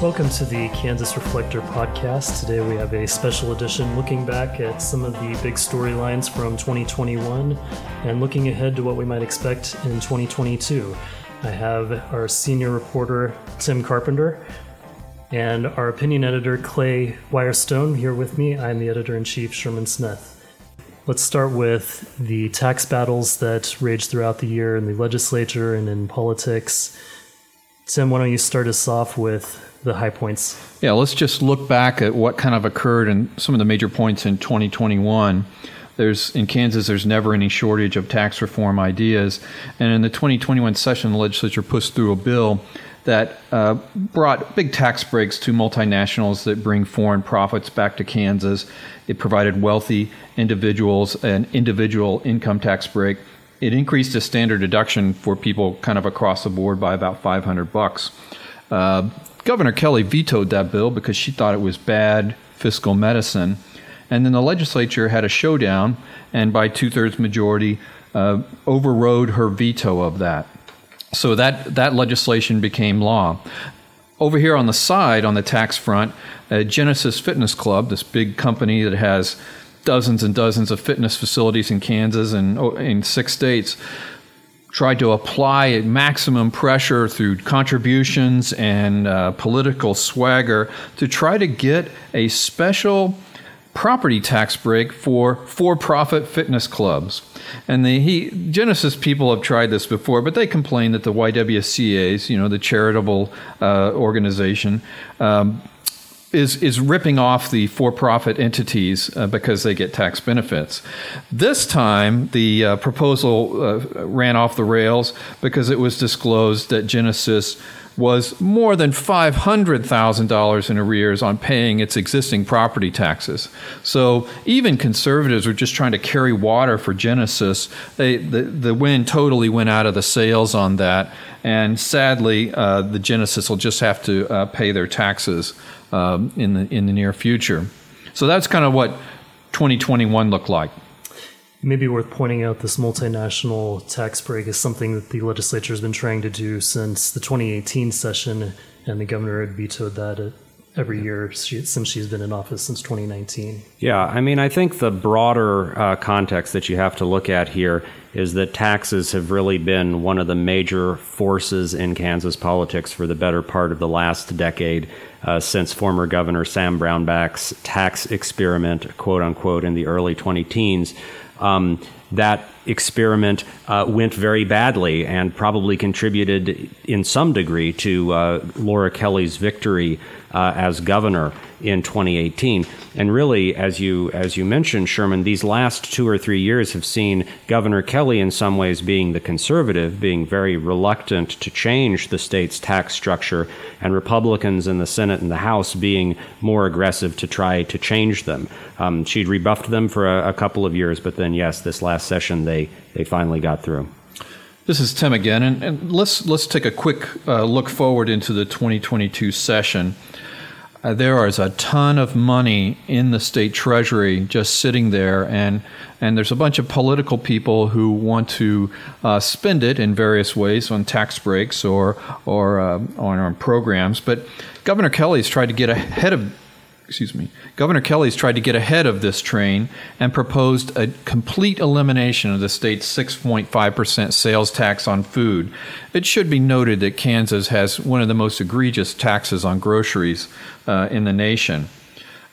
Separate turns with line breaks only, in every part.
Welcome to the Kansas Reflector podcast. Today we have a special edition looking back at some of the big storylines from 2021 and looking ahead to what we might expect in 2022. I have our senior reporter, Tim Carpenter, and our opinion editor, Clay Wirestone, here with me. I'm the editor in chief, Sherman Smith. Let's start with the tax battles that raged throughout the year in the legislature and in politics. Tim, why don't you start us off with the high points.
Yeah, let's just look back at what kind of occurred in some of the major points in 2021. There's in Kansas, there's never any shortage of tax reform ideas, and in the 2021 session, the legislature pushed through a bill that uh, brought big tax breaks to multinationals that bring foreign profits back to Kansas. It provided wealthy individuals an individual income tax break. It increased the standard deduction for people kind of across the board by about 500 bucks. Uh, Governor Kelly vetoed that bill because she thought it was bad fiscal medicine. And then the legislature had a showdown, and by two thirds majority, uh, overrode her veto of that. So that, that legislation became law. Over here on the side, on the tax front, uh, Genesis Fitness Club, this big company that has dozens and dozens of fitness facilities in Kansas and oh, in six states, tried to apply maximum pressure through contributions and uh, political swagger to try to get a special property tax break for for-profit fitness clubs. And the he, Genesis people have tried this before, but they complain that the YWCA's, you know, the charitable uh, organization, um, is is ripping off the for-profit entities uh, because they get tax benefits. This time, the uh, proposal uh, ran off the rails because it was disclosed that Genesis was more than $500,000 in arrears on paying its existing property taxes. So even conservatives were just trying to carry water for Genesis. They, the, the wind totally went out of the sails on that. And sadly, uh, the Genesis will just have to uh, pay their taxes um, in the in the near future. So that's kind of what 2021 looked like.
Maybe worth pointing out this multinational tax break is something that the legislature has been trying to do since the 2018 session, and the governor had vetoed that every year since she's been in office since 2019.
Yeah, I mean, I think the broader uh, context that you have to look at here is that taxes have really been one of the major forces in Kansas politics for the better part of the last decade uh, since former Governor Sam Brownback's tax experiment, quote unquote, in the early 20 teens. Um, that experiment uh, went very badly and probably contributed in some degree to uh, Laura Kelly's victory uh, as governor in 2018. And really, as you as you mentioned, Sherman, these last two or three years have seen Governor Kelly, in some ways, being the conservative, being very reluctant to change the state's tax structure, and Republicans in the Senate and the House being more aggressive to try to change them. Um, she'd rebuffed them for a, a couple of years, but then, yes, this last session they they finally got through.
This is Tim again, and, and let's let's take a quick uh, look forward into the 2022 session. Uh, there is a ton of money in the state treasury just sitting there, and and there's a bunch of political people who want to uh, spend it in various ways on tax breaks or or uh, on, on programs. But Governor Kelly's tried to get ahead of excuse me, Governor Kelly's tried to get ahead of this train and proposed a complete elimination of the state's 6.5% sales tax on food. It should be noted that Kansas has one of the most egregious taxes on groceries uh, in the nation.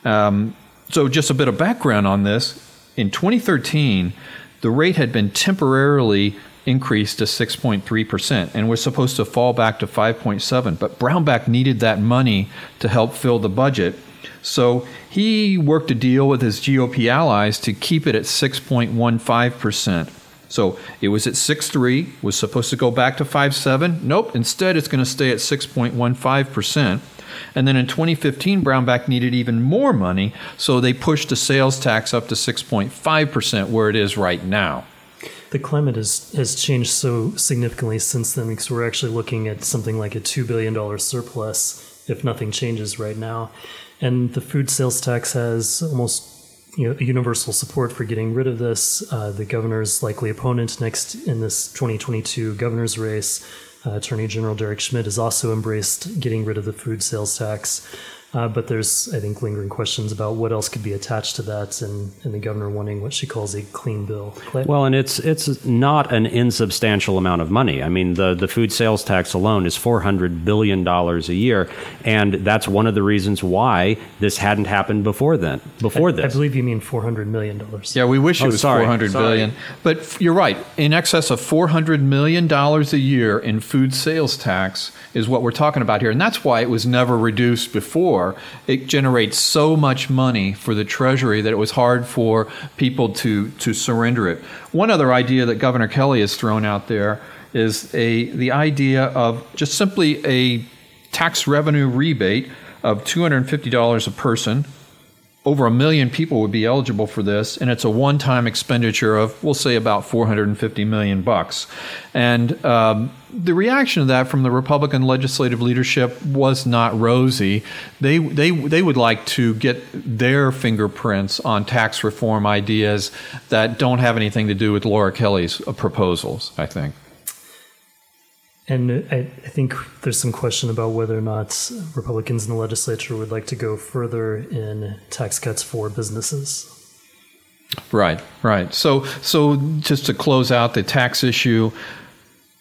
Um, so, just a bit of background on this. In 2013, the rate had been temporarily increased to 6.3% and was supposed to fall back to 5.7 but brownback needed that money to help fill the budget so he worked a deal with his GOP allies to keep it at 6.15%. So it was at 6.3, was supposed to go back to 5.7. Nope, instead it's going to stay at 6.15%. And then in 2015, Brownback needed even more money, so they pushed the sales tax up to 6.5%, where it is right now.
The climate has, has changed so significantly since then because we're actually looking at something like a $2 billion surplus if nothing changes right now and the food sales tax has almost you know, universal support for getting rid of this. Uh, the governor's likely opponent next in this 2022 governor's race, uh, Attorney General Derek Schmidt, has also embraced getting rid of the food sales tax. Uh, but there's, I think, lingering questions about what else could be attached to that, and, and the governor wanting what she calls a clean bill.
Clay? Well, and it's it's not an insubstantial amount of money. I mean, the the food sales tax alone is four hundred billion dollars a year, and that's one of the reasons why this hadn't happened before then. Before
I,
this,
I believe you mean four hundred million dollars.
Yeah, we wish oh, it was four hundred billion, but you're right. In excess of four hundred million dollars a year in food sales tax is what we're talking about here, and that's why it was never reduced before it generates so much money for the Treasury that it was hard for people to, to surrender it. One other idea that Governor Kelly has thrown out there is a, the idea of just simply a tax revenue rebate of $250 a person over a million people would be eligible for this, and it's a one-time expenditure of, we'll say, about 450 million bucks. And um, the reaction to that from the Republican legislative leadership was not rosy. They they they would like to get their fingerprints on tax reform ideas that don't have anything to do with Laura Kelly's proposals. I think.
And I, I, think there's some question about whether or not Republicans in the legislature would like to go further in tax cuts for businesses.
Right, right. So, so just to close out the tax issue,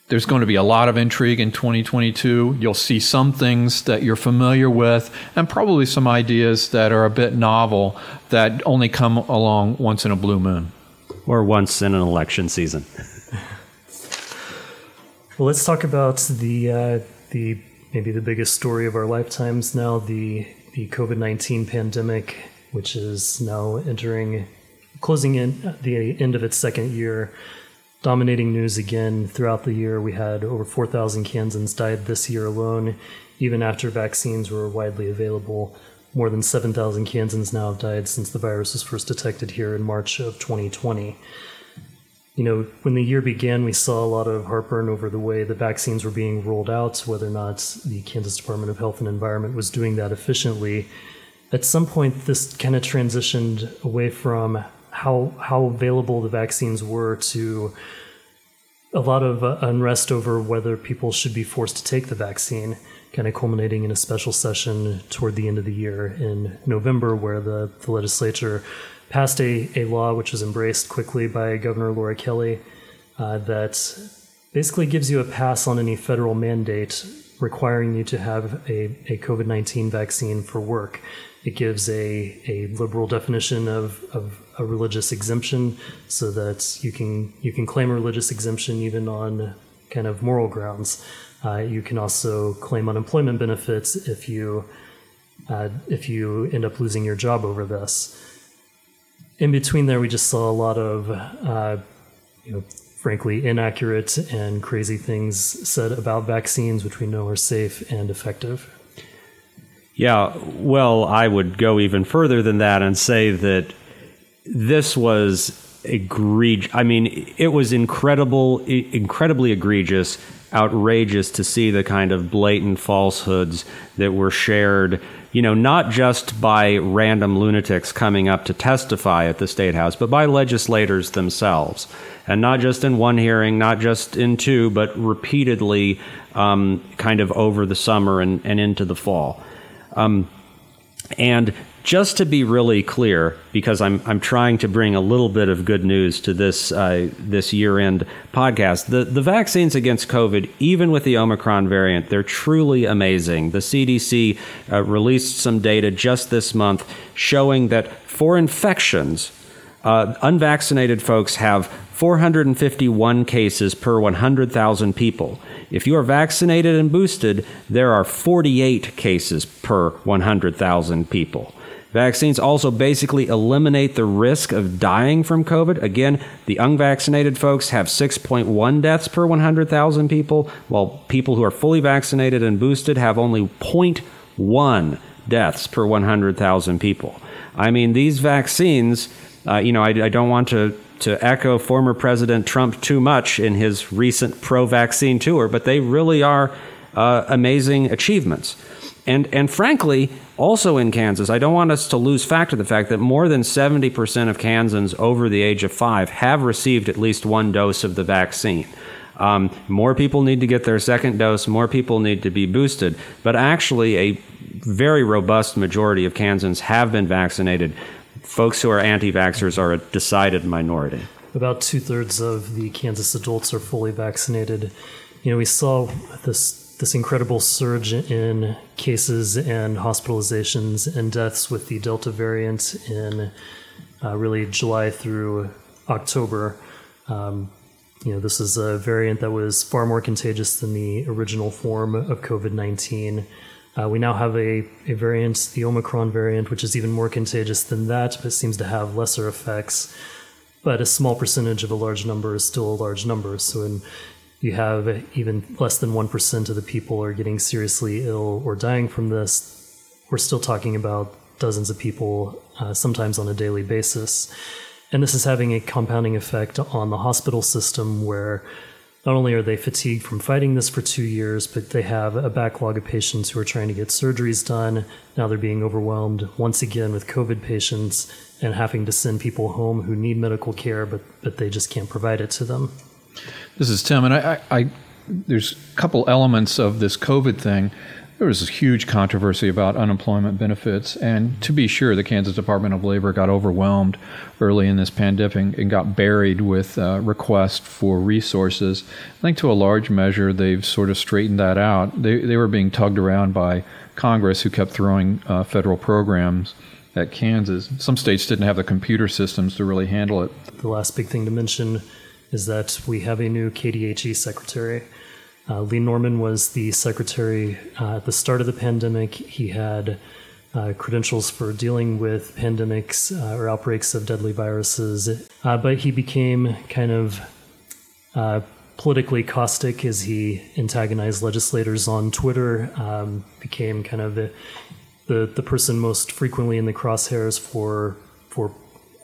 there's going to be a lot of intrigue in 2022. You'll see some things that you're familiar with, and probably some ideas that are a bit novel that only come along once in a blue moon,
or once in an election season.
Well, let's talk about the uh, the maybe the biggest story of our lifetimes now the the COVID nineteen pandemic, which is now entering closing in the end of its second year. Dominating news again throughout the year. We had over 4,000 Kansans died this year alone, even after vaccines were widely available. More than 7,000 Kansans now have died since the virus was first detected here in March of 2020 you know, when the year began, we saw a lot of heartburn over the way the vaccines were being rolled out, whether or not the Kansas Department of Health and Environment was doing that efficiently. At some point, this kind of transitioned away from how how available the vaccines were to a lot of uh, unrest over whether people should be forced to take the vaccine, kind of culminating in a special session toward the end of the year in November, where the, the legislature passed a, a law which was embraced quickly by Governor Laura Kelly uh, that basically gives you a pass on any federal mandate requiring you to have a, a COVID 19 vaccine for work. It gives a, a liberal definition of, of a religious exemption so that you can, you can claim a religious exemption even on kind of moral grounds. Uh, you can also claim unemployment benefits if you, uh, if you end up losing your job over this in between there, we just saw a lot of, uh, you know, frankly, inaccurate and crazy things said about vaccines, which we know are safe and effective.
Yeah, well, I would go even further than that and say that this was egregious. I mean, it was incredible, incredibly egregious, outrageous to see the kind of blatant falsehoods that were shared you know, not just by random lunatics coming up to testify at the State House, but by legislators themselves. And not just in one hearing, not just in two, but repeatedly um, kind of over the summer and, and into the fall. Um, and just to be really clear, because I'm I'm trying to bring a little bit of good news to this uh, this year end podcast. The the vaccines against COVID, even with the Omicron variant, they're truly amazing. The CDC uh, released some data just this month showing that for infections, uh, unvaccinated folks have 451 cases per 100,000 people. If you are vaccinated and boosted, there are 48 cases per 100,000 people. Vaccines also basically eliminate the risk of dying from COVID. Again, the unvaccinated folks have 6.1 deaths per 100,000 people, while people who are fully vaccinated and boosted have only 0.1 deaths per 100,000 people. I mean, these vaccines, uh, you know, I, I don't want to to echo former President Trump too much in his recent pro vaccine tour, but they really are uh, amazing achievements. And, and frankly, Also in Kansas, I don't want us to lose fact of the fact that more than 70% of Kansans over the age of five have received at least one dose of the vaccine. Um, more people need to get their second dose, more people need to be boosted. But actually, a very robust majority of Kansans have been vaccinated. Folks who are anti vaxxers are a decided minority.
About two thirds of the Kansas adults are fully vaccinated. You know, we saw this this incredible surge in cases and hospitalizations and deaths with the Delta variant in uh, really July through October. Um, you know, this is a variant that was far more contagious than the original form of COVID 19. Uh, we now have a, a variant, the Omicron variant, which is even more contagious than that, but seems to have lesser effects. But a small percentage of a large number is still a large number. So, in, you have even less than 1% of the people are getting seriously ill or dying from this. We're still talking about dozens of people, uh, sometimes on a daily basis. And this is having a compounding effect on the hospital system where not only are they fatigued from fighting this for two years, but they have a backlog of patients who are trying to get surgeries done. Now they're being overwhelmed once again with COVID patients and having to send people home who need medical care, but, but they just can't provide it to them.
This is Tim, and I, I, I there's a couple elements of this COVID thing there was a huge controversy about unemployment benefits. And to be sure, the Kansas Department of Labor got overwhelmed early in this pandemic and got buried with uh, requests for resources. I think to a large measure, they've sort of straightened that out. They, they were being tugged around by Congress, who kept throwing uh, federal programs at Kansas. Some states didn't have the computer systems to really handle it.
The last big thing to mention is that we have a new KDHE secretary. Uh, Lee Norman was the secretary uh, at the start of the pandemic. He had uh, credentials for dealing with pandemics uh, or outbreaks of deadly viruses, uh, but he became kind of uh, politically caustic as he antagonized legislators on Twitter, um, became kind of the, the, the person most frequently in the crosshairs for for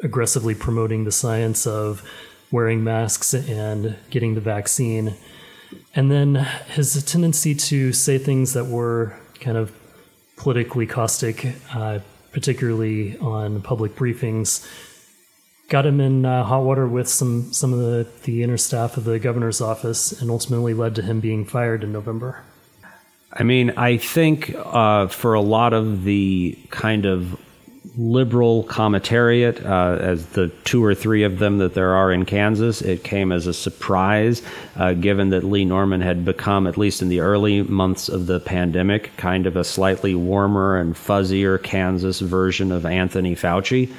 aggressively promoting the science of wearing masks and getting the vaccine. And then his tendency to say things that were kind of politically caustic, uh, particularly on public briefings, got him in uh, hot water with some some of the, the inner staff of the governor's office, and ultimately led to him being fired in November.
I mean, I think uh, for a lot of the kind of liberal commentariat, uh, as the two or three of them that there are in Kansas. It came as a surprise, uh, given that Lee Norman had become, at least in the early months of the pandemic, kind of a slightly warmer and fuzzier Kansas version of Anthony Fauci.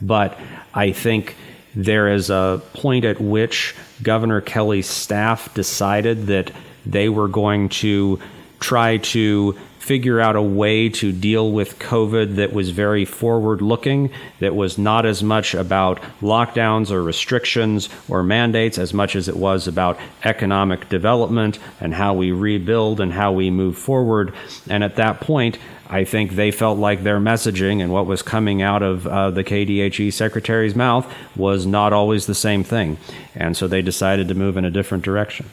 But I think there is a point at which Governor Kelly's staff decided that they were going to try to figure out a way to deal with COVID that was very forward looking, that was not as much about lockdowns or restrictions or mandates as much as it was about economic development and how we rebuild and how we move forward. And at that point, I think they felt like their messaging and what was coming out of uh, the KDHE secretary's mouth was not always the same thing. And so they decided to move in a different direction.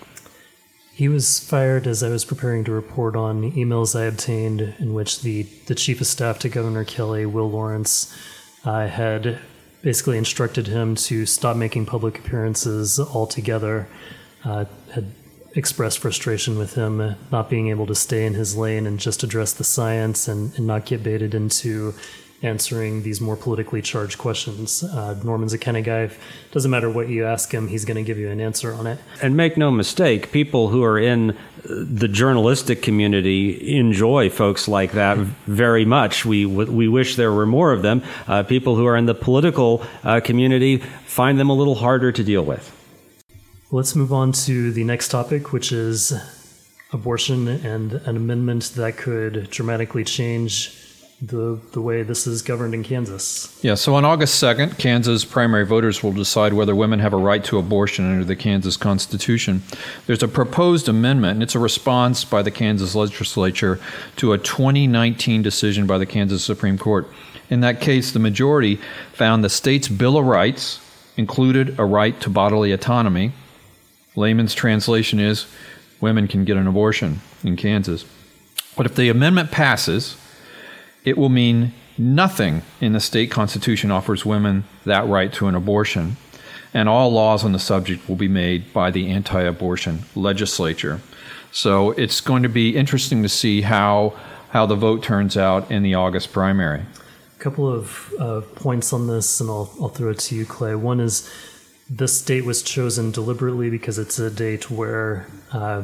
He was fired as I was preparing to report on emails I obtained in which the, the chief of staff to Governor Kelly, Will Lawrence, uh, had basically instructed him to stop making public appearances altogether. Uh, had expressed frustration with him not being able to stay in his lane and just address the science and, and not get baited into answering these more politically charged questions. Uh, Norman's a kind of guy, doesn't matter what you ask him, he's going to give you an answer on it.
And make no mistake, people who are in the journalistic community enjoy folks like that very much. We, we wish there were more of them. Uh, people who are in the political uh, community find them a little harder to deal with.
Let's move on to the next topic, which is abortion and an amendment that could dramatically change the the way this is governed in Kansas.
Yeah, so on August 2nd, Kansas primary voters will decide whether women have a right to abortion under the Kansas Constitution. There's a proposed amendment, and it's a response by the Kansas legislature to a 2019 decision by the Kansas Supreme Court. In that case, the majority found the state's Bill of Rights included a right to bodily autonomy. Layman's translation is women can get an abortion in Kansas. But if the amendment passes, it will mean nothing in the state constitution offers women that right to an abortion, and all laws on the subject will be made by the anti abortion legislature. So it's going to be interesting to see how, how the vote turns out in the August primary.
A couple of uh, points on this, and I'll, I'll throw it to you, Clay. One is this date was chosen deliberately because it's a date where uh,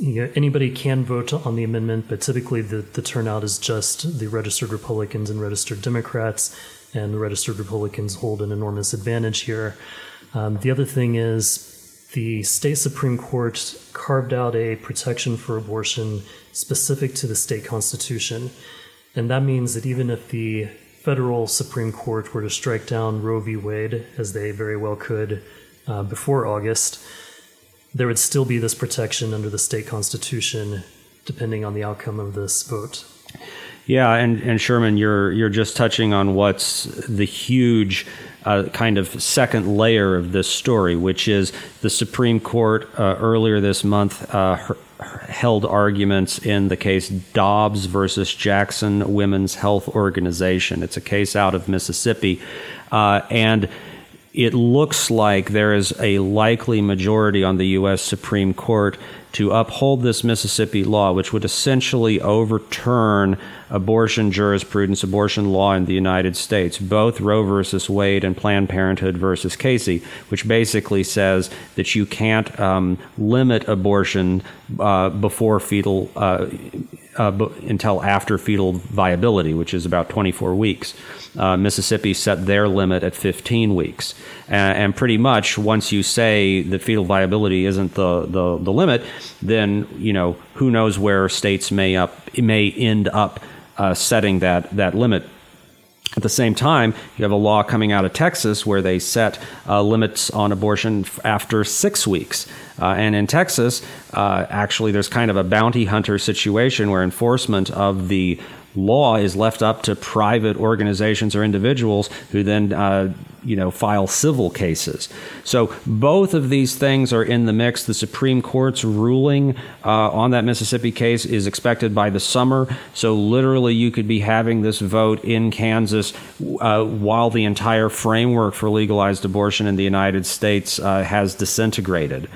you know, anybody can vote on the amendment, but typically the, the turnout is just the registered Republicans and registered Democrats, and the registered Republicans hold an enormous advantage here. Um, the other thing is the state Supreme Court carved out a protection for abortion specific to the state constitution. And that means that even if the federal Supreme Court were to strike down Roe v. Wade, as they very well could uh, before August, there would still be this protection under the state constitution, depending on the outcome of this vote.
Yeah, and, and Sherman, you're you're just touching on what's the huge uh, kind of second layer of this story, which is the Supreme Court uh, earlier this month uh, held arguments in the case Dobbs versus Jackson Women's Health Organization. It's a case out of Mississippi, uh, and it looks like there is a likely majority on the U.S. Supreme Court to uphold this Mississippi law, which would essentially overturn abortion jurisprudence, abortion law in the United States, both Roe versus Wade and Planned Parenthood versus Casey, which basically says that you can't um, limit abortion uh, before fetal. Uh, uh, until after fetal viability, which is about 24 weeks. Uh, Mississippi set their limit at 15 weeks. And, and, pretty much once you say that fetal viability isn't the, the, the, limit, then, you know, who knows where states may, up, may end up uh, setting that, that limit. At the same time, you have a law coming out of Texas where they set uh, limits on abortion after six weeks. Uh, and in Texas, uh, actually, there's kind of a bounty hunter situation where enforcement of the law is left up to private organizations or individuals who then uh, you know file civil cases. So both of these things are in the mix. The supreme court's ruling uh, on that mississippi case is expected by the summer. So literally you could be having this vote in kansas uh, while the entire framework for legalized abortion in the united states uh, has disintegrated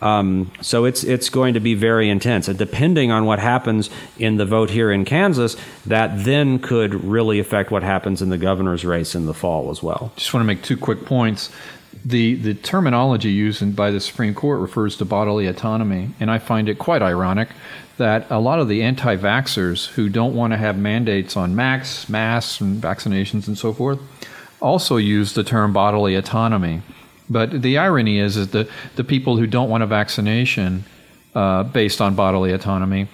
um, so it's it's going to be very intense, and depending on what happens in the vote here in Kansas, that then could really affect what happens in the governor's race in the fall as well.
Just want to make two quick points. The the terminology used by the Supreme Court refers to bodily autonomy, and I find it quite ironic that a lot of the anti-vaxxers who don't want to have mandates on max, masks, and vaccinations and so forth also use the term bodily autonomy. But the irony is, that the people who don't want a vaccination uh, based on bodily autonomy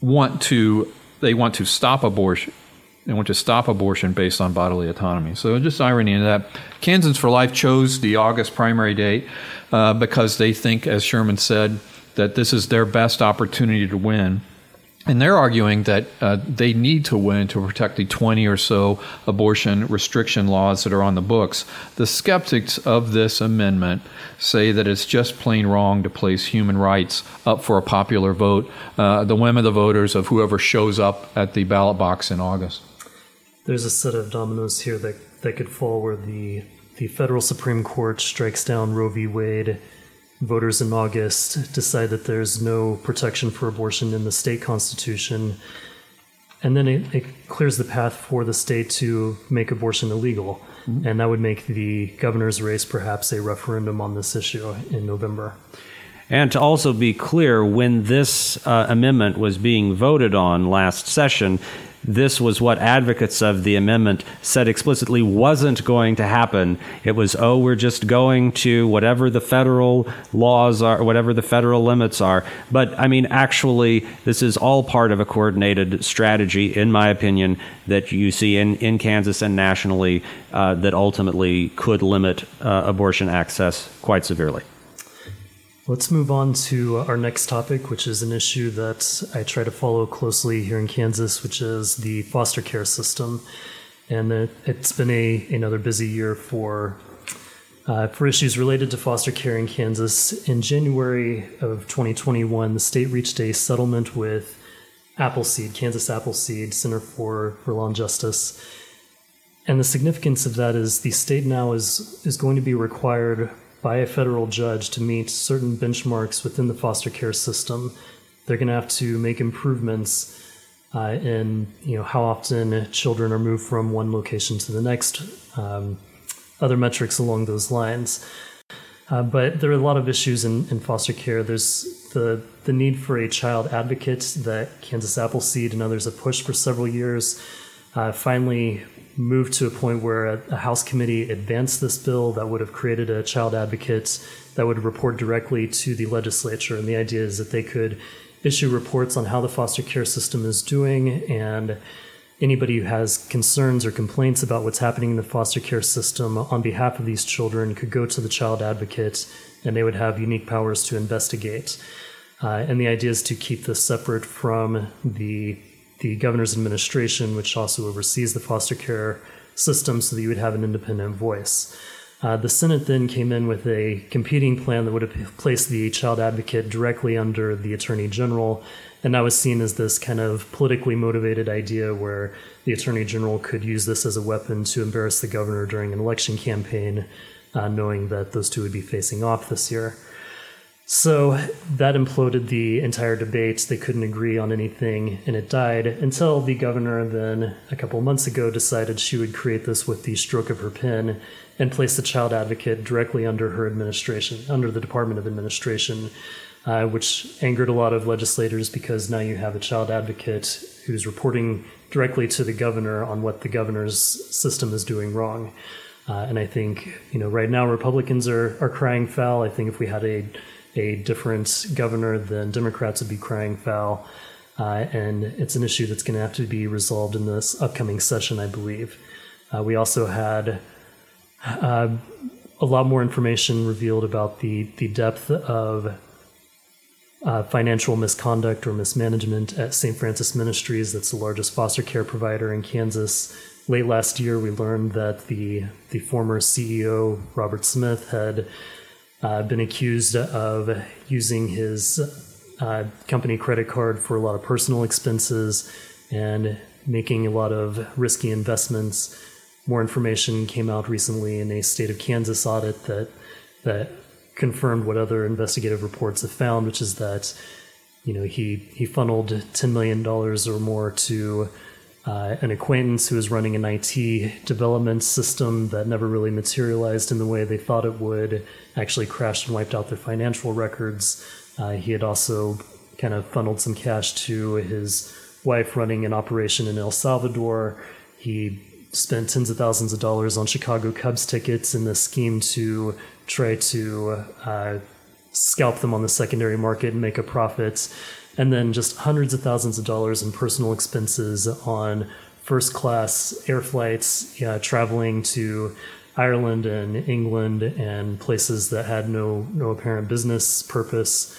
want to they want to stop abortion. They want to stop abortion based on bodily autonomy. So just irony in that Kansans for Life chose the August primary date uh, because they think, as Sherman said, that this is their best opportunity to win. And they're arguing that uh, they need to win to protect the 20 or so abortion restriction laws that are on the books. The skeptics of this amendment say that it's just plain wrong to place human rights up for a popular vote, uh, the whim of the voters of whoever shows up at the ballot box in August.
There's a set of dominoes here that, that could fall where the, the federal Supreme Court strikes down Roe v. Wade voters in August decide that there's no protection for abortion in the state constitution, and then it, it clears the path for the state to make abortion illegal. Mm-hmm. And that would make the governor's race perhaps a referendum on this issue in November.
And to also be clear, when this uh, amendment was being voted on last session, this was what advocates of the amendment said explicitly wasn't going to happen. It was, oh, we're just going to whatever the federal laws are, whatever the federal limits are. But I mean, actually, this is all part of a coordinated strategy, in my opinion, that you see in, in Kansas and nationally uh, that ultimately could limit uh, abortion access quite severely.
Let's move on to our next topic, which is an issue that I try to follow closely here in Kansas, which is the foster care system. And it, has been a another busy year for uh, for issues related to foster care in Kansas. In January of 2021, the state reached a settlement with Appleseed, Kansas Appleseed Center for, for Law and Justice. And the significance of that is the state now is, is going to be required by a federal judge to meet certain benchmarks within the foster care system. They're going to have to make improvements uh, in you know how often children are moved from one location to the next, um, other metrics along those lines. Uh, but there are a lot of issues in, in foster care. There's the the need for a child advocate that Kansas Appleseed and others have pushed for several years. Uh, finally, moved to a point where a, a, House committee advanced this bill that would have created a child advocate that would report directly to the legislature. And the idea is that they could issue reports on how the foster care system is doing and anybody who has concerns or complaints about what's happening in the foster care system on behalf of these children could go to the child advocate and they would have unique powers to investigate. Uh, and the idea is to keep this separate from the the governor's administration, which also oversees the foster care system, so that you would have an independent voice. Uh, the Senate then came in with a competing plan that would have placed the child advocate directly under the attorney general, and that was seen as this kind of politically motivated idea where the attorney general could use this as a weapon to embarrass the governor during an election campaign, uh, knowing that those two would be facing off this year. So that imploded the entire debate. They couldn't agree on anything, and it died until the governor then, a couple months ago, decided she would create this with the stroke of her pen and place the child advocate directly under her administration, under the Department of Administration, uh, which angered a lot of legislators because now you have a child advocate who's reporting directly to the governor on what the governor's system is doing wrong. Uh, and I think, you know, right now Republicans are, are crying foul. I think if we had a a different governor, then Democrats would be crying foul. Uh, and it's an issue that's going to have to be resolved in this upcoming session, I believe. Uh, we also had uh, a lot more information revealed about the, the depth of uh, financial misconduct or mismanagement at St. Francis Ministries, that's the largest foster care provider in Kansas. Late last year, we learned that the, the former CEO, Robert Smith, had uh, been accused of using his uh, company credit card for a lot of personal expenses and making a lot of risky investments. More information came out recently in a state of Kansas audit that that confirmed what other investigative reports have found, which is that you know he he funneled ten million dollars or more to uh, an acquaintance who was running an IT development system that never really materialized in the way they thought it would, actually crashed and wiped out their financial records. Uh, he had also kind of funneled some cash to his wife running an operation in El Salvador. He spent tens of thousands of dollars on Chicago Cubs tickets in this scheme to try to uh, scalp them on the secondary market and make a profit and then just hundreds of thousands of dollars in personal expenses on first class air flights, yeah, traveling to Ireland and England and places that had no no apparent business purpose.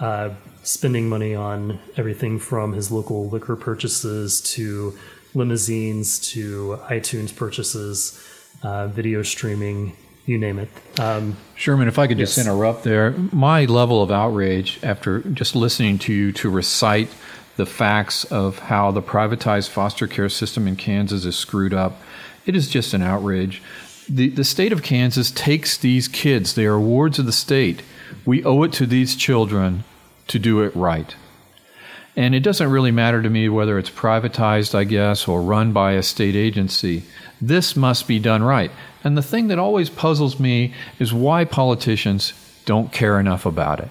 Uh, spending money on everything from his local liquor purchases to limousines to iTunes purchases, uh, video streaming, you name it. Um,
Sherman, if I could yes. just interrupt there, my level of outrage after just listening to you to recite the facts of how the privatized foster care system in Kansas is screwed up, it is just an outrage. The, the state of Kansas takes these kids, they are wards of the state. We owe it to these children to do it right. And it doesn't really matter to me whether it's privatized, I guess, or run by a state agency. This must be done right. And the thing that always puzzles me is why politicians don't care enough about it.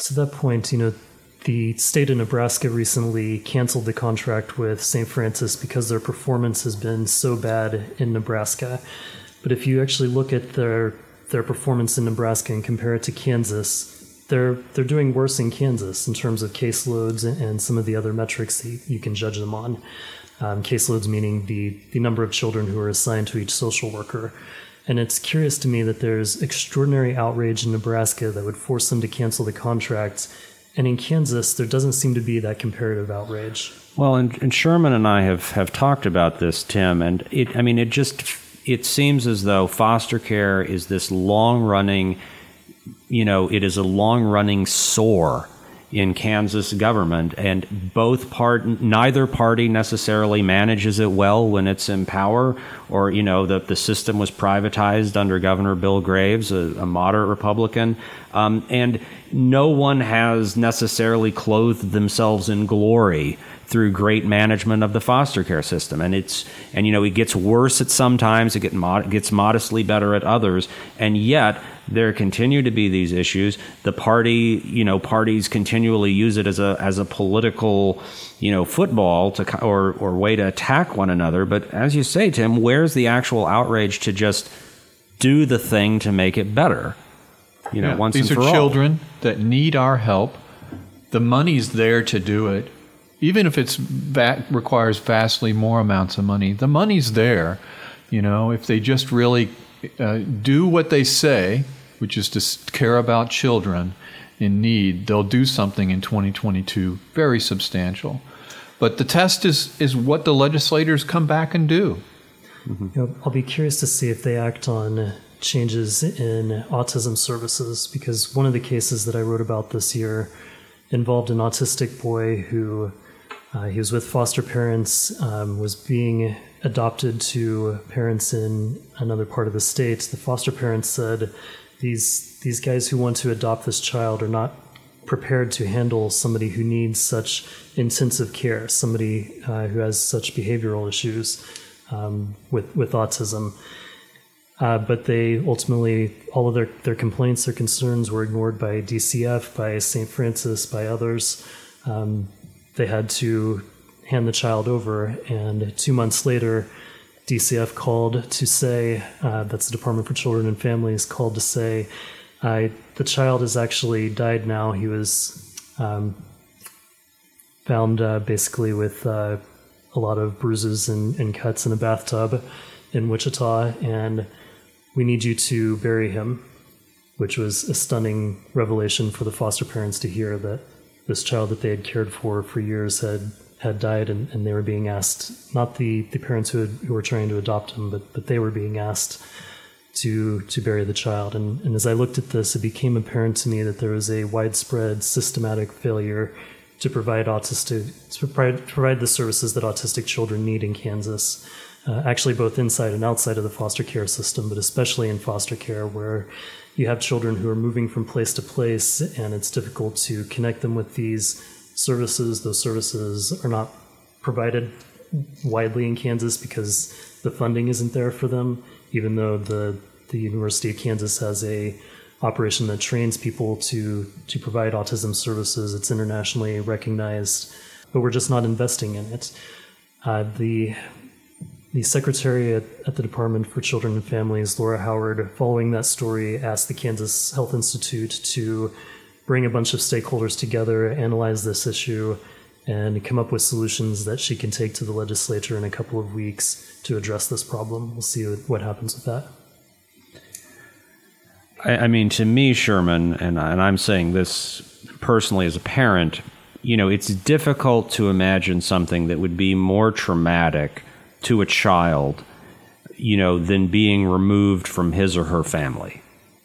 To that point, you know, the state of Nebraska recently canceled the contract with St. Francis because their performance has been so bad in Nebraska. But if you actually look at their their performance in Nebraska and compare it to Kansas, they're they're doing worse in Kansas in terms of caseloads and some of the other metrics that you can judge them on. Um, caseloads meaning the the number of children who are assigned to each social worker. And it's curious to me that there's extraordinary outrage in Nebraska that would force them to cancel the contract. And in Kansas, there doesn't seem to be that comparative outrage.
Well, and, and Sherman and I have, have talked about this, Tim, and it, I mean, it just it seems as though foster care is this long running you know, it is a long running sore in Kansas government, and both part neither party necessarily manages it well when it's in power, or you know the the system was privatized under Governor Bill Graves, a, a moderate Republican, um, and no one has necessarily clothed themselves in glory through great management of the foster care system. And it's and you know it gets worse at some times, it get mod- gets modestly better at others, and yet there continue to be these issues. The party, you know, parties continually use it as a as a political, you know, football to or or way to attack one another. But as you say, Tim, where's the actual outrage to just do the thing to make it better? You know,
Yeah,
once
these are
for all.
children that need our help. The money's there to do it, even if it's va- requires vastly more amounts of money. The money's there. You know, if they just really uh, do what they say, which is to care about children in need, they'll do something in 2022 very substantial. But the test is is what the legislators come back and do.
You know, I'll be curious to see if they act on changes in autism services because one of the cases that I wrote about this year involved an autistic boy who uh, he was with foster parents, um, was being adopted to parents in another part of the state. The foster parents said these these guys who want to adopt this child are not prepared to handle somebody who needs such intensive care, somebody uh, who has such behavioral issues um, with with autism. Uh, but they ultimately, all of their, their complaints, their concerns were ignored by DCF, by St. Francis, by others. Um, they had to hand the child over, and two months later, DCF called to say, uh, that's the Department for Children and Families, called to say, uh, the child has actually died now. He was um, found uh, basically with uh, a lot of bruises and, and cuts in a bathtub in Wichita, and we need you to bury him, which was a stunning revelation for the foster parents to hear that this child that they had cared for for years had had died, and, and they were being asked, not the, the parents who, had, who were trying to adopt him, but, but they were being asked to to bury the child. And, and as I looked at this, it became apparent to me that there was a widespread systematic failure to provide autistic to provide, provide the services that autistic children need in Kansas. Uh, actually, both inside and outside of the foster care system, but especially in foster care, where you have children who are moving from place to place, and it's difficult to connect them with these services. Those services are not provided widely in Kansas because the funding isn't there for them, even though the the University of Kansas has a operation that trains people to to provide autism services. It's internationally recognized, but we're just not investing in it. Uh, the the secretary at, at the Department for Children and Families, Laura Howard, following that story, asked the Kansas Health Institute to bring a bunch of stakeholders together, analyze this issue, and come up with solutions that she can take to the legislature in a couple of weeks to address this problem. We'll see what happens with that.
I, I mean, to me, Sherman, and, and I'm saying this personally as a parent, you know, it's difficult to imagine something that would be more traumatic to a child, you know, than being removed from his or her family.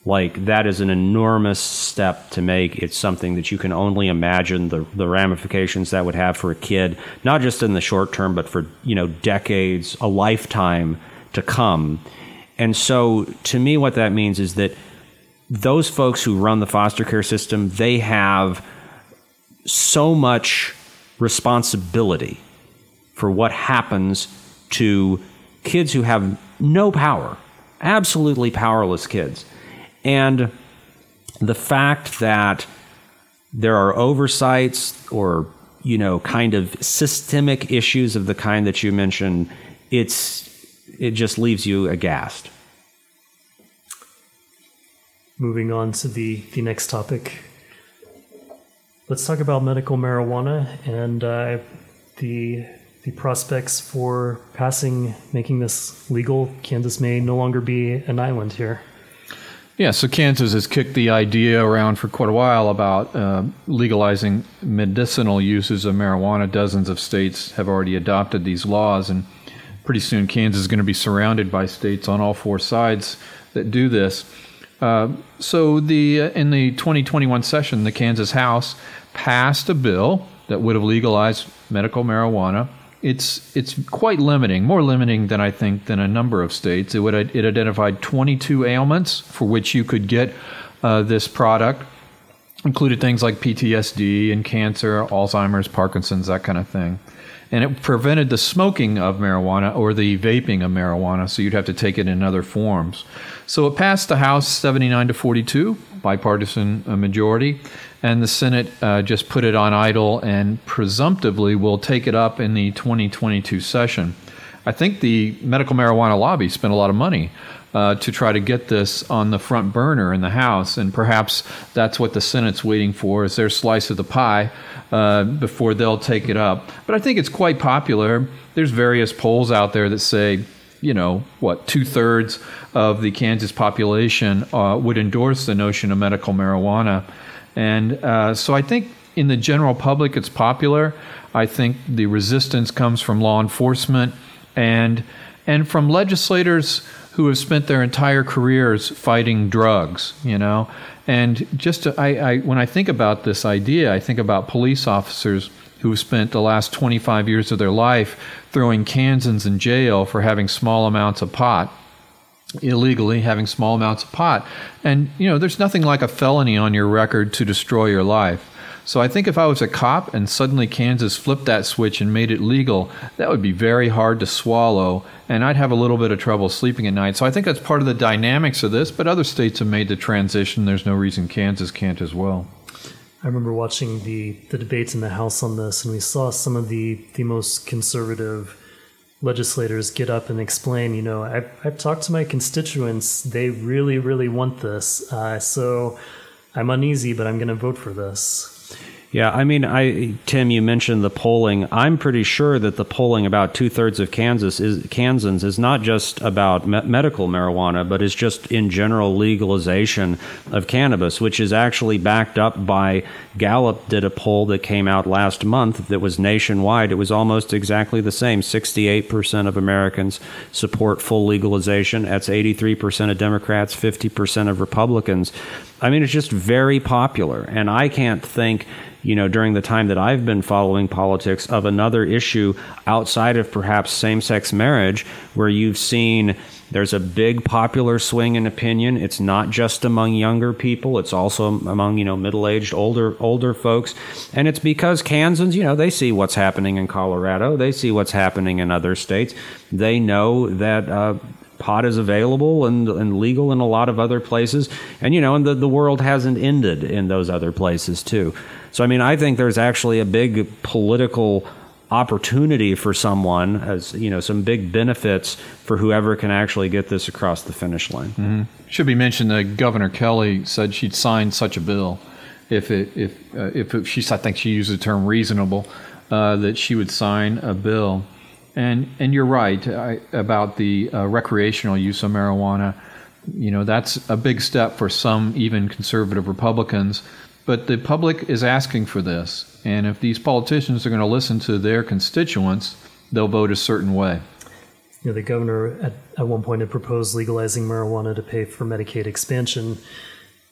Like, that is an enormous step to make. It's something that you can only imagine the, the ramifications that would have for a kid, not just in the short term, but for, you know, decades, a lifetime to come. And so, to me, what that means is that those folks who run the foster care system, they have so much responsibility for what happens to kids who have no power, absolutely powerless kids. And the fact that there are oversights or, you know, kind of systemic issues of the kind that you mentioned, it's it just leaves you aghast.
Moving on to the, the next topic. Let's talk about medical marijuana and uh, the the prospects for passing, making this legal. Kansas may no longer be an island here.
Yeah, so Kansas has kicked the idea around for quite a while about uh, legalizing medicinal uses of marijuana. Dozens of states have already adopted these laws, and pretty soon Kansas is going to be surrounded by states on all four sides that do this. Uh, so the uh, in the 2021 session, the Kansas House passed a bill that would have legalized medical marijuana. It's it's quite limiting, more limiting than I think than a number of states. It would it identified 22 ailments for which you could get uh, this product, included things like PTSD and cancer, Alzheimer's, Parkinson's, that kind of thing. And it prevented the smoking of marijuana or the vaping of marijuana, so you'd have to take it in other forms. So it passed the House 79 to 42, bipartisan uh, majority, and the Senate uh, just put it on idle and presumptively will take it up in the 2022 session. I think the medical marijuana lobby spent a lot of money uh, to try to get this on the front burner in the House, and perhaps that's what the Senate's waiting for is their slice of the pie uh, before they'll take it up. But I think it's quite popular. There's various polls out there that say you know, what, two thirds of the Kansas population uh, would endorse the notion of medical marijuana. And uh, so I think in the general public it's popular. I think the resistance comes from law enforcement and, and from legislators who have spent their entire careers fighting drugs, you know. And just to, I, I, when I think about this idea, I think about police officers who have spent the last 25 years of their life throwing Kansans in jail for having small amounts of pot illegally having small amounts of pot and you know there's nothing like a felony on your record to destroy your life so I think if I was a cop and suddenly Kansas flipped that switch and made it legal, that would be very hard to swallow, and I'd have a little bit of trouble sleeping at night. So I think that's part of the dynamics of this, but other states have made the transition. There's no reason Kansas can't as well.
I remember watching the, the debates in the House on this, and we saw some of the, the most conservative legislators get up and explain, you know, I've, I've talked to my constituents. They really, really want this. Uh, so I'm uneasy, but I'm going to vote for this.
Yeah, I mean, I Tim, you mentioned the polling. I'm pretty sure that the polling about two thirds of Kansas is Kansans is not just about me- medical marijuana, but is just in general legalization of cannabis, which is actually backed up by Gallup. Did a poll that came out last month that was nationwide. It was almost exactly the same. 68 percent of Americans support full legalization. That's 83 percent of Democrats, 50 percent of Republicans. I mean, it's just very popular, and I can't think you know, during the time that I've been following politics of another issue outside of perhaps same sex marriage where you've seen there's a big popular swing in opinion. It's not just among younger people, it's also among, you know, middle aged, older older folks. And it's because Kansans, you know, they see what's happening in Colorado, they see what's happening in other states. They know that uh, pot is available and, and legal in a lot of other places. And, you know, and the, the world hasn't ended in those other places, too. So, I mean, I think there's actually a big political opportunity for someone as you know some big benefits for whoever can actually get this across the finish line.
Mm-hmm. should be mentioned that governor kelly said she'd sign such a bill if it if uh, if it, she i think she used the term reasonable uh, that she would sign a bill. And and you're right I, about the uh, recreational use of marijuana. You know that's a big step for some even conservative republicans but the public is asking for this. And if these politicians are going to listen to their constituents, they'll vote a certain way.
You know, the governor at, at one point had proposed legalizing marijuana to pay for Medicaid expansion.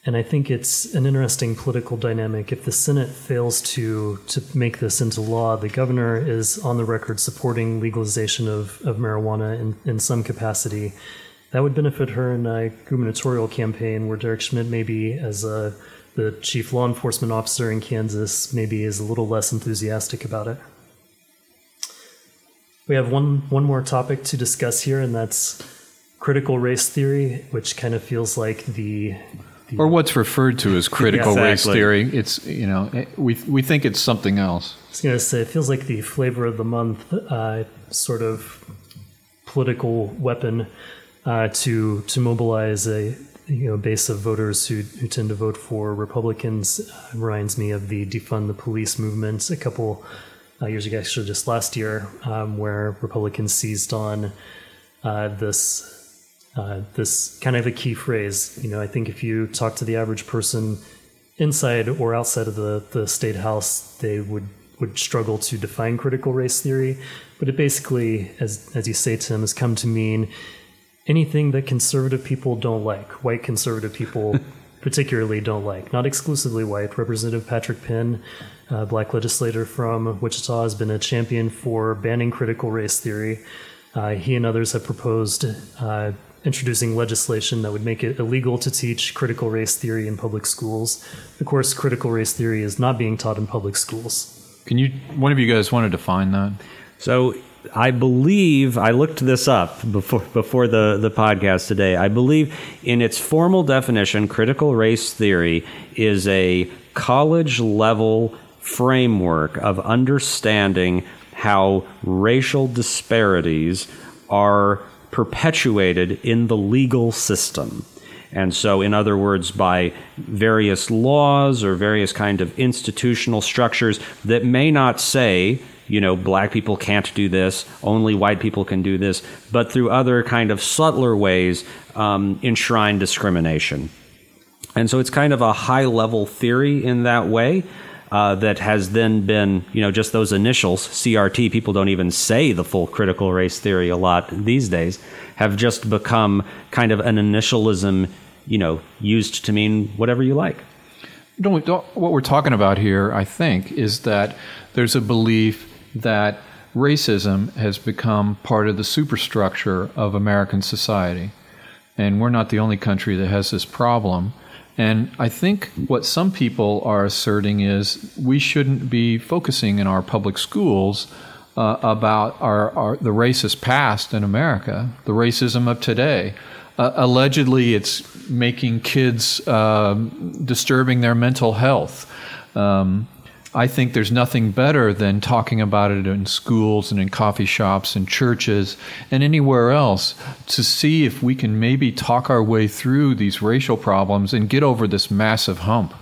And I think it's an interesting political dynamic. If the Senate fails to to make this into law, the governor is on the record supporting legalization of, of marijuana in, in some capacity. That would benefit her in a gubernatorial campaign where Derek Schmidt maybe as a the chief law enforcement officer in Kansas maybe is a little less enthusiastic about it. We have one one more topic to discuss here, and that's critical race theory, which kind of feels like the,
the or what's referred to as critical exactly. race theory. It's you know we we think it's something else.
I was going to say it feels like the flavor of the month, uh, sort of political weapon uh, to to mobilize a you know base of voters who who tend to vote for Republicans uh, reminds me of the defund the police movement a couple uh, years ago, actually just last year, um, where Republicans seized on uh, this uh, this kind of a key phrase. You know, I think if you talk to the average person inside or outside of the the state house, they would would struggle to define critical race theory. But it basically, as as you say, Tim, has come to mean anything that conservative people don't like. White conservative people particularly don't like. Not exclusively white. Representative Patrick Penn, a black legislator from Wichita, has been a champion for banning critical race theory. Uh, he and others have proposed uh, introducing legislation that would make it illegal to teach critical race theory in public schools. Of course, critical race theory is not being taught in public schools.
Can you, one of you guys want to define that?
So I believe I looked this up before before the, the podcast today. I believe in its formal definition, critical race theory is a college level framework of understanding how racial disparities are perpetuated in the legal system. And so, in other words, by various laws or various kind of institutional structures that may not say, you know, black people can't do this, only white people can do this, but through other kind of subtler ways um, enshrine discrimination. And so it's kind of a high level theory in that way. Uh, that has then been, you know, just those initials, CRT, people don't even say the full critical race theory a lot these days, have just become kind of an initialism, you know, used to mean whatever you like.
Don't, what we're talking about here, I think, is that there's a belief that racism has become part of the superstructure of American society. And we're not the only country that has this problem. And I think what some people are asserting is we shouldn't be focusing in our public schools uh, about our, our, the racist past in America, the racism of today. Uh, allegedly, it's making kids uh, disturbing their mental health. Um, I think there's nothing better than talking about it in schools and in coffee shops and churches and anywhere else to see if we can maybe talk our way through these racial problems and get over this massive hump.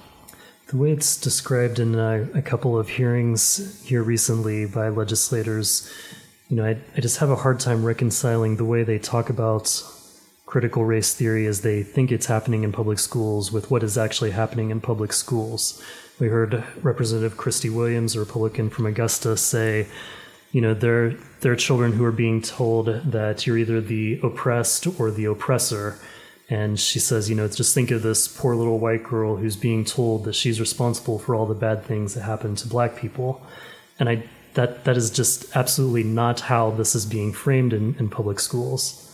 The way it's described in a, a couple of hearings here recently by legislators, you know, I, I just have a hard time reconciling the way they talk about critical race theory as they think it's happening in public schools with what is actually happening in public schools. We heard Representative Kristey Williams, a Republican from Augusta, say, you know, there, there are children who are being told that you're either the oppressed or the oppressor. And she says, you know, just think of this poor little white girl who's being told that she's responsible for all the bad things that happen to black people. And I, that, that is just absolutely not how this is being framed in, in public schools.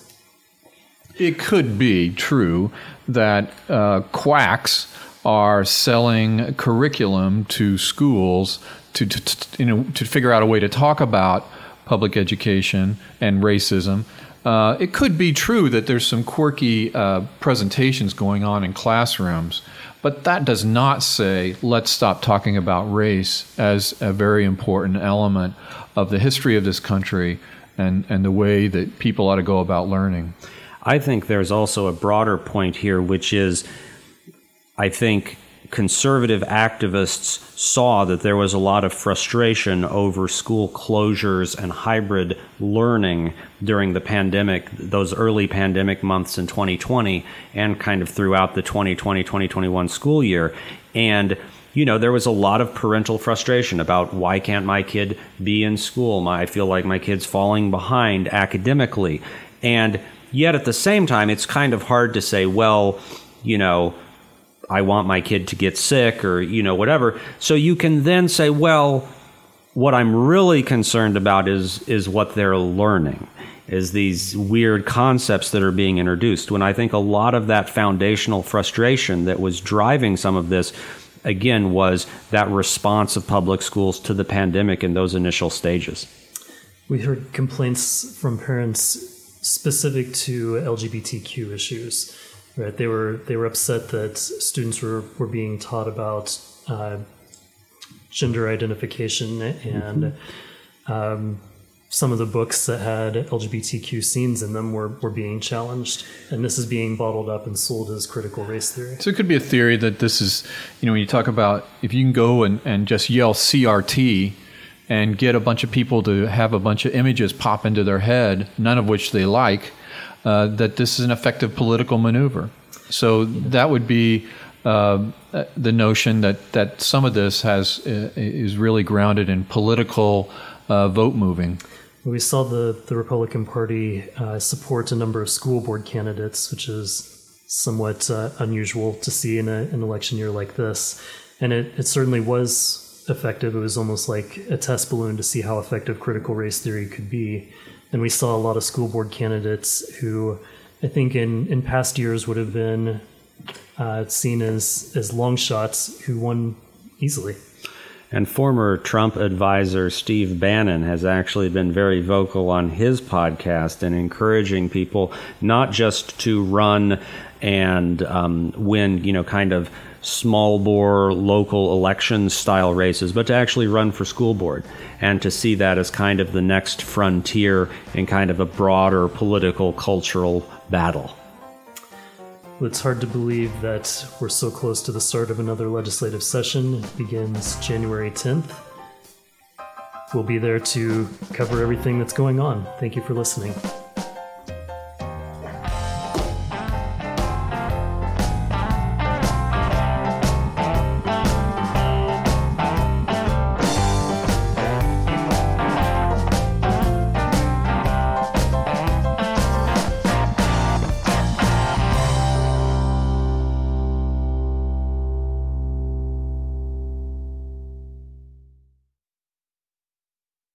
It could be true that uh, quacks are selling curriculum to schools to, to, to, you know, to figure out a way to talk about public education and racism. Uh, it could be true that there's some quirky uh, presentations going on in classrooms, but that does not say let's stop talking about race as a very important element of the history of this country and, and the way that people ought to go about learning.
I think there's also a broader point here, which is I think conservative activists saw that there was a lot of frustration over school closures and hybrid learning during the pandemic, those early pandemic months in 2020, and kind of throughout the 2020 2021 school year. And you know, there was a lot of parental frustration about why can't my kid be in school? My, I feel like my kid's falling behind academically. And yet at the same time, it's kind of hard to say, well, you know, I want my kid to get sick or, you know, whatever. So you can then say, well, what I'm really concerned about is is what they're learning is these weird concepts that are being introduced when I think a lot of that foundational frustration that was driving some of this again was that response of public schools to the pandemic in those initial stages.
We heard complaints from parents specific to LGBTQ issues Right, they were they were upset that students were, were being taught about uh, gender identification and mm-hmm. um, some of the books that had LGBTQ scenes in them were, were being challenged, and this is being bottled up and sold as critical race theory.
So it could be a theory that this is, you know, when you talk about if you can go and, and just yell CRT and get a bunch of people to have a bunch of images pop into their head, none of which they like, uh, that this is an effective political maneuver. So that would be uh, the notion that, that some of this has uh, is really grounded in political uh, vote moving.
We saw the, the Republican Party uh, support a number of school board candidates, which is somewhat unusual to see in a, an election year like this. And it, it certainly was effective. It was almost like a test balloon to see how effective critical race theory could be. And we saw a lot of school board candidates who I think in, in past years would have been uh, seen as, as long shots who won easily.
And former Trump advisor Steve Bannon has actually been very vocal on his podcast and encouraging people not just to run and um, win, you know, kind of small bore local election style races, but to actually run for school board and to see that as kind of the next frontier in kind of a broader political cultural battle.
It's hard to believe that we're so close to the start of another legislative session. It begins January 10th. We'll be there to cover everything that's going on. Thank you for listening.